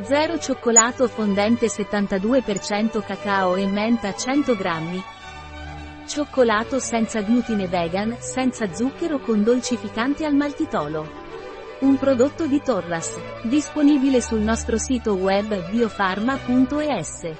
0 cioccolato fondente 72% cacao e menta 100 grammi. Cioccolato senza glutine vegan, senza zucchero con dolcificante al maltitolo. Un prodotto di Torras. Disponibile sul nostro sito web biofarma.es.